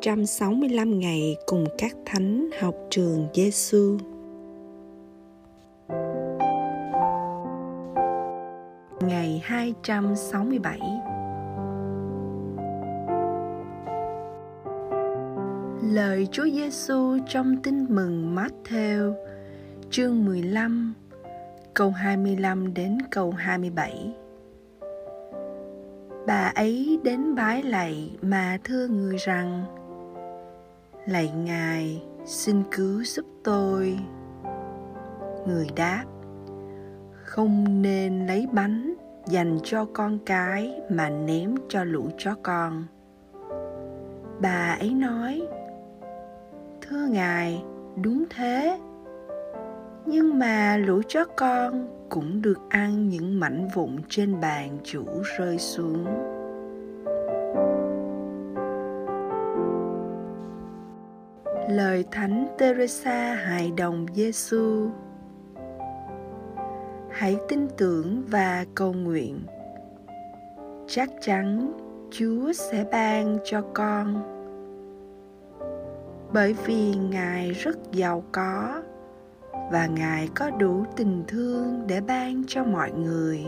165 ngày cùng các thánh học trường Giêsu. Ngày 267 Lời Chúa Giêsu trong Tin mừng Matthew, chương 15 câu 25 đến câu 27 bà ấy đến bái lạy mà thưa người rằng lạy ngài, xin cứu giúp tôi. Người đáp, không nên lấy bánh dành cho con cái mà ném cho lũ chó con. Bà ấy nói, thưa ngài, đúng thế. Nhưng mà lũ chó con cũng được ăn những mảnh vụn trên bàn chủ rơi xuống. Lời thánh teresa hài đồng giêsu hãy tin tưởng và cầu nguyện. Chắc chắn chúa sẽ ban cho con. Bởi vì ngài rất giàu có và ngài có đủ tình thương để ban cho mọi người.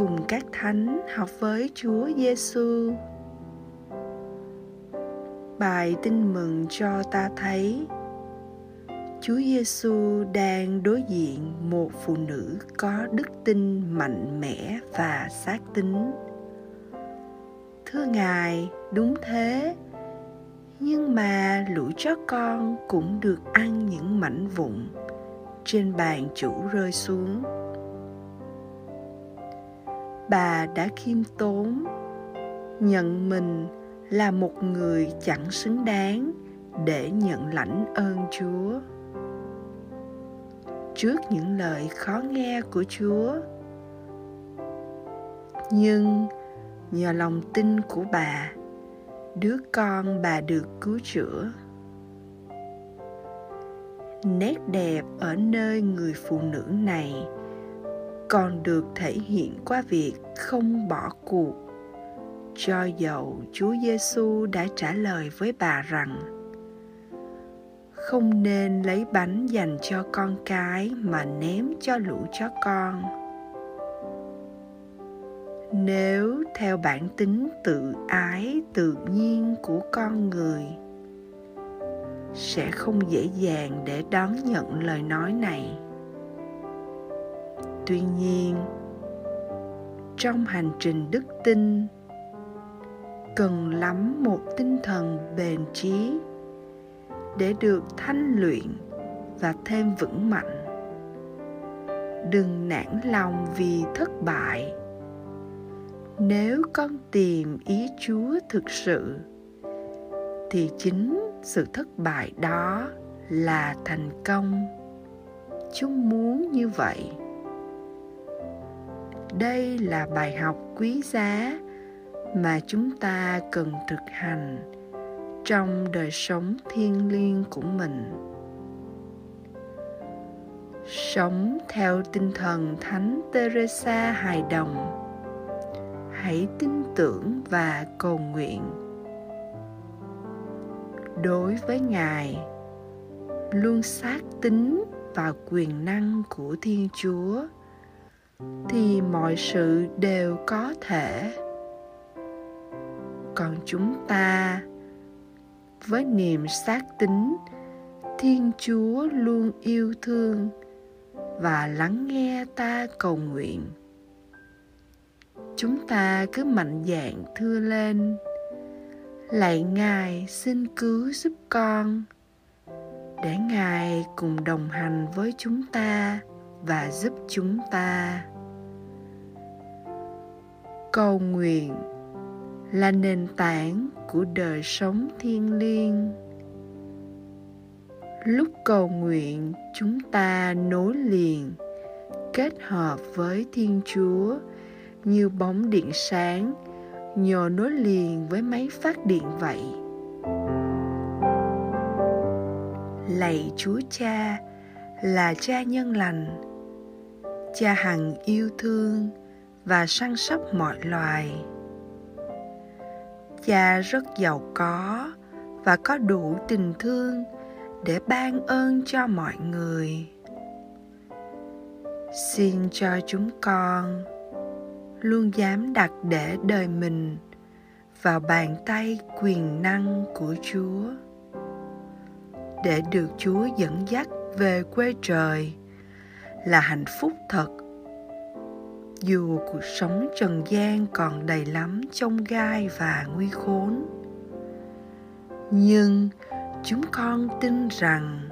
Cùng các thánh học với Chúa Giêsu. Bài tin mừng cho ta thấy Chúa Giêsu đang đối diện một phụ nữ có đức tin mạnh mẽ và xác tín. Thưa Ngài, đúng thế, nhưng mà lũ chó con cũng được ăn những mảnh vụn trên bàn chủ rơi xuống bà đã khiêm tốn, nhận mình là một người chẳng xứng đáng để nhận lãnh ơn chúa. Trước những lời khó nghe của chúa, nhưng nhờ lòng tin của bà, đứa con bà được cứu chữa. Nét đẹp ở nơi người phụ nữ này còn được thể hiện qua việc không bỏ cuộc. Cho dầu Chúa Giêsu đã trả lời với bà rằng, không nên lấy bánh dành cho con cái mà ném cho lũ chó con. Nếu theo bản tính tự ái tự nhiên của con người, sẽ không dễ dàng để đón nhận lời nói này tuy nhiên, trong hành trình đức tin, cần lắm một tinh thần bền chí để được thanh luyện và thêm vững mạnh. Đừng nản lòng vì thất bại. Nếu con tìm ý chúa thực sự, thì chính sự thất bại đó là thành công. Chúng muốn như vậy đây là bài học quý giá mà chúng ta cần thực hành trong đời sống thiêng liêng của mình. Sống theo tinh thần thánh teresa hài đồng. Hãy tin tưởng và cầu nguyện. Đối với ngài, luôn xác tín vào quyền năng của thiên chúa thì mọi sự đều có thể. Còn chúng ta, với niềm xác tín, thiên chúa luôn yêu thương và lắng nghe ta cầu nguyện. Chúng ta cứ mạnh dạn thưa lên, lạy ngài xin cứu giúp con, để ngài cùng đồng hành với chúng ta và giúp chúng ta cầu nguyện là nền tảng của đời sống thiêng liêng. Lúc cầu nguyện, chúng ta nối liền, kết hợp với thiên chúa như bóng điện sáng, nhờ nối liền với máy phát điện vậy. Lạy chúa cha, là cha nhân lành, cha hằng yêu thương và săn sóc mọi loài. Cha rất giàu có và có đủ tình thương để ban ơn cho mọi người. Xin cho chúng con luôn dám đặt để đời mình vào bàn tay quyền năng của chúa, để được chúa dẫn dắt về quê trời là hạnh phúc thật dù cuộc sống trần gian còn đầy lắm trông gai và nguy khốn, nhưng chúng con tin rằng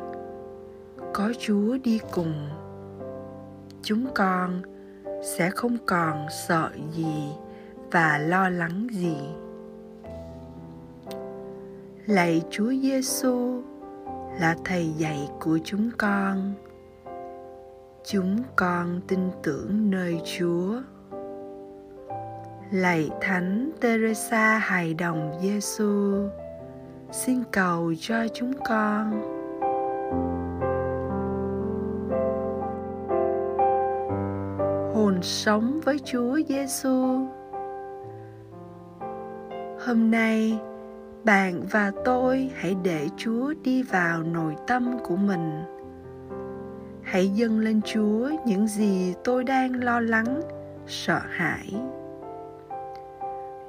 có chúa đi cùng, chúng con sẽ không còn sợ gì và lo lắng gì. Lạy chúa giêsu là thầy dạy của chúng con chúng con tin tưởng nơi chúa lạy thánh teresa hài đồng giêsu xin cầu cho chúng con hồn sống với Chúa Giêsu. Hôm nay, bạn và tôi hãy để Chúa đi vào nội tâm của mình. Hãy dâng lên Chúa những gì tôi đang lo lắng, sợ hãi.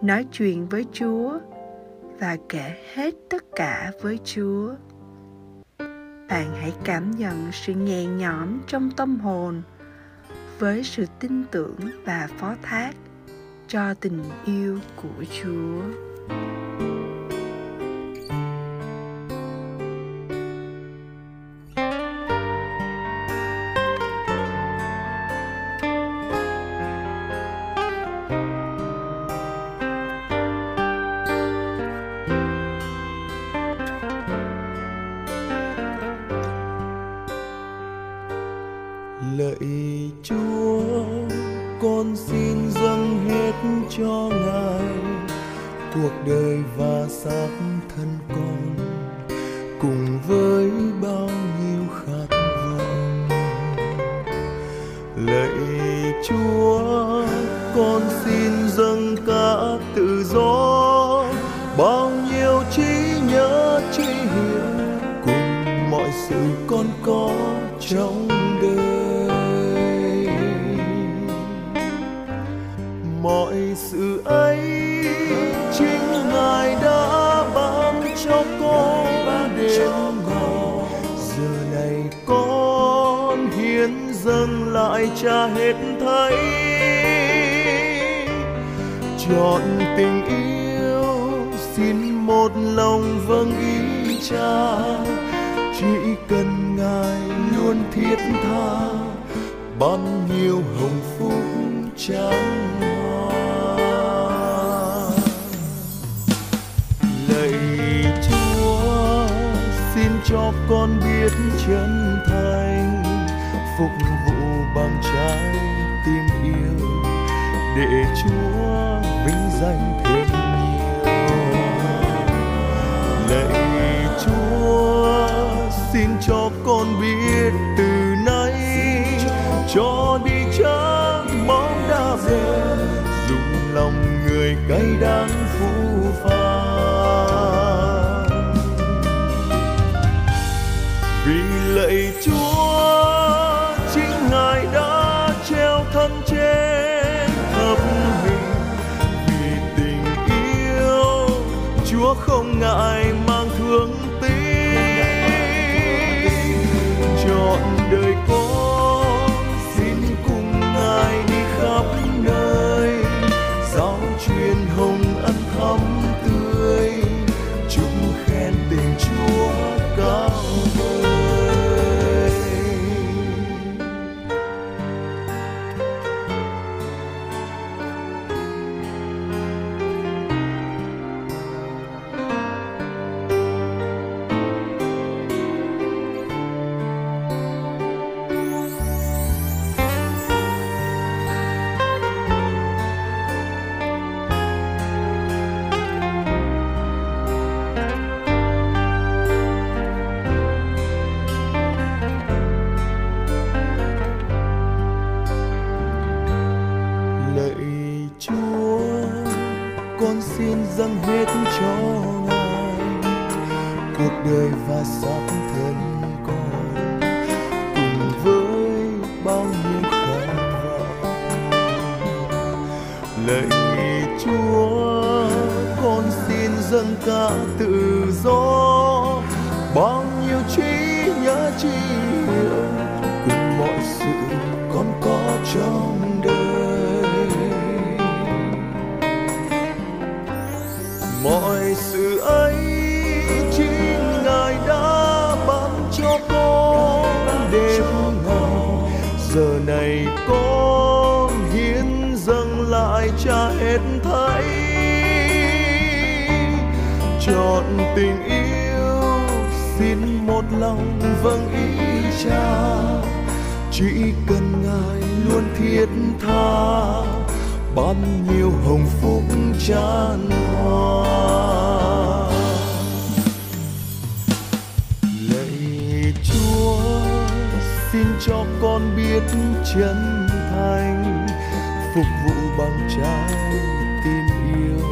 Nói chuyện với Chúa và kể hết tất cả với Chúa. Bạn hãy cảm nhận sự nhẹ nhõm trong tâm hồn với sự tin tưởng và phó thác cho tình yêu của Chúa. Lạy chúa, con xin dâng hết cho ngài. Cuộc đời và xác thân con cùng với bao nhiêu khát vọng. Lạy chúa, con xin dâng cả tự do. Bao nhiêu trí nhớ, trí hiểu cùng mọi sự con có trong ai cha hết thấy. Chọn tình yêu, xin một lòng vâng ý cha. Chỉ cần ngài luôn thiết tha bao nhiêu hồng phúc chẳng cho con biết chân thành phục bằng trái tim yêu. Để Chúa vinh danh thêm nhiều. Lạy Chúa, xin cho con biết từ nay cho đi chớ bóng đã về. Dùng lòng người cay đắng phũ phàng. Lạy chúa ngại mang thương tình chọn đời con xin cùng ngài đi khắp nơi. Giáo truyền hồng ân thắm tươi. Và xác thân con cùng với bao nhiêu khát vọng. Lạy chúa, con xin dâng cả tự do. Bao nhiêu trí nhớ chi hiểu cùng mọi sự con có trong đời. Mọi sự ấy cha hết thảy chọn tình yêu, xin một lòng vâng ý cha chỉ cần ngài luôn thiết tha ban nhiêu hồng phúc tràn hoa. lạy chúa, xin cho con biết chân thành, phục vụ bằng trái tim yêu.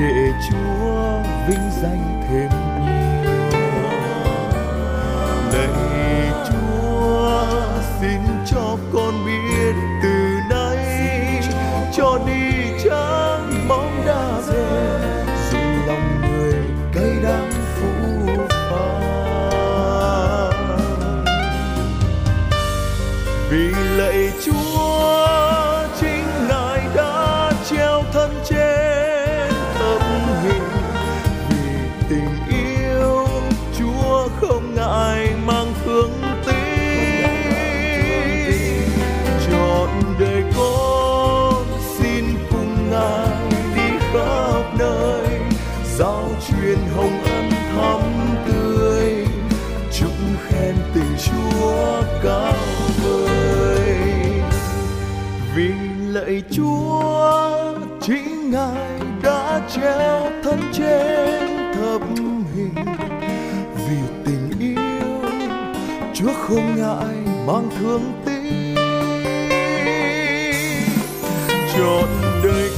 Để chúa vinh danh thêm lạy chúa chính ngài đã treo thân trên thập hình. Vì tình yêu, chúa không ngại mang thương tích. Chọn đời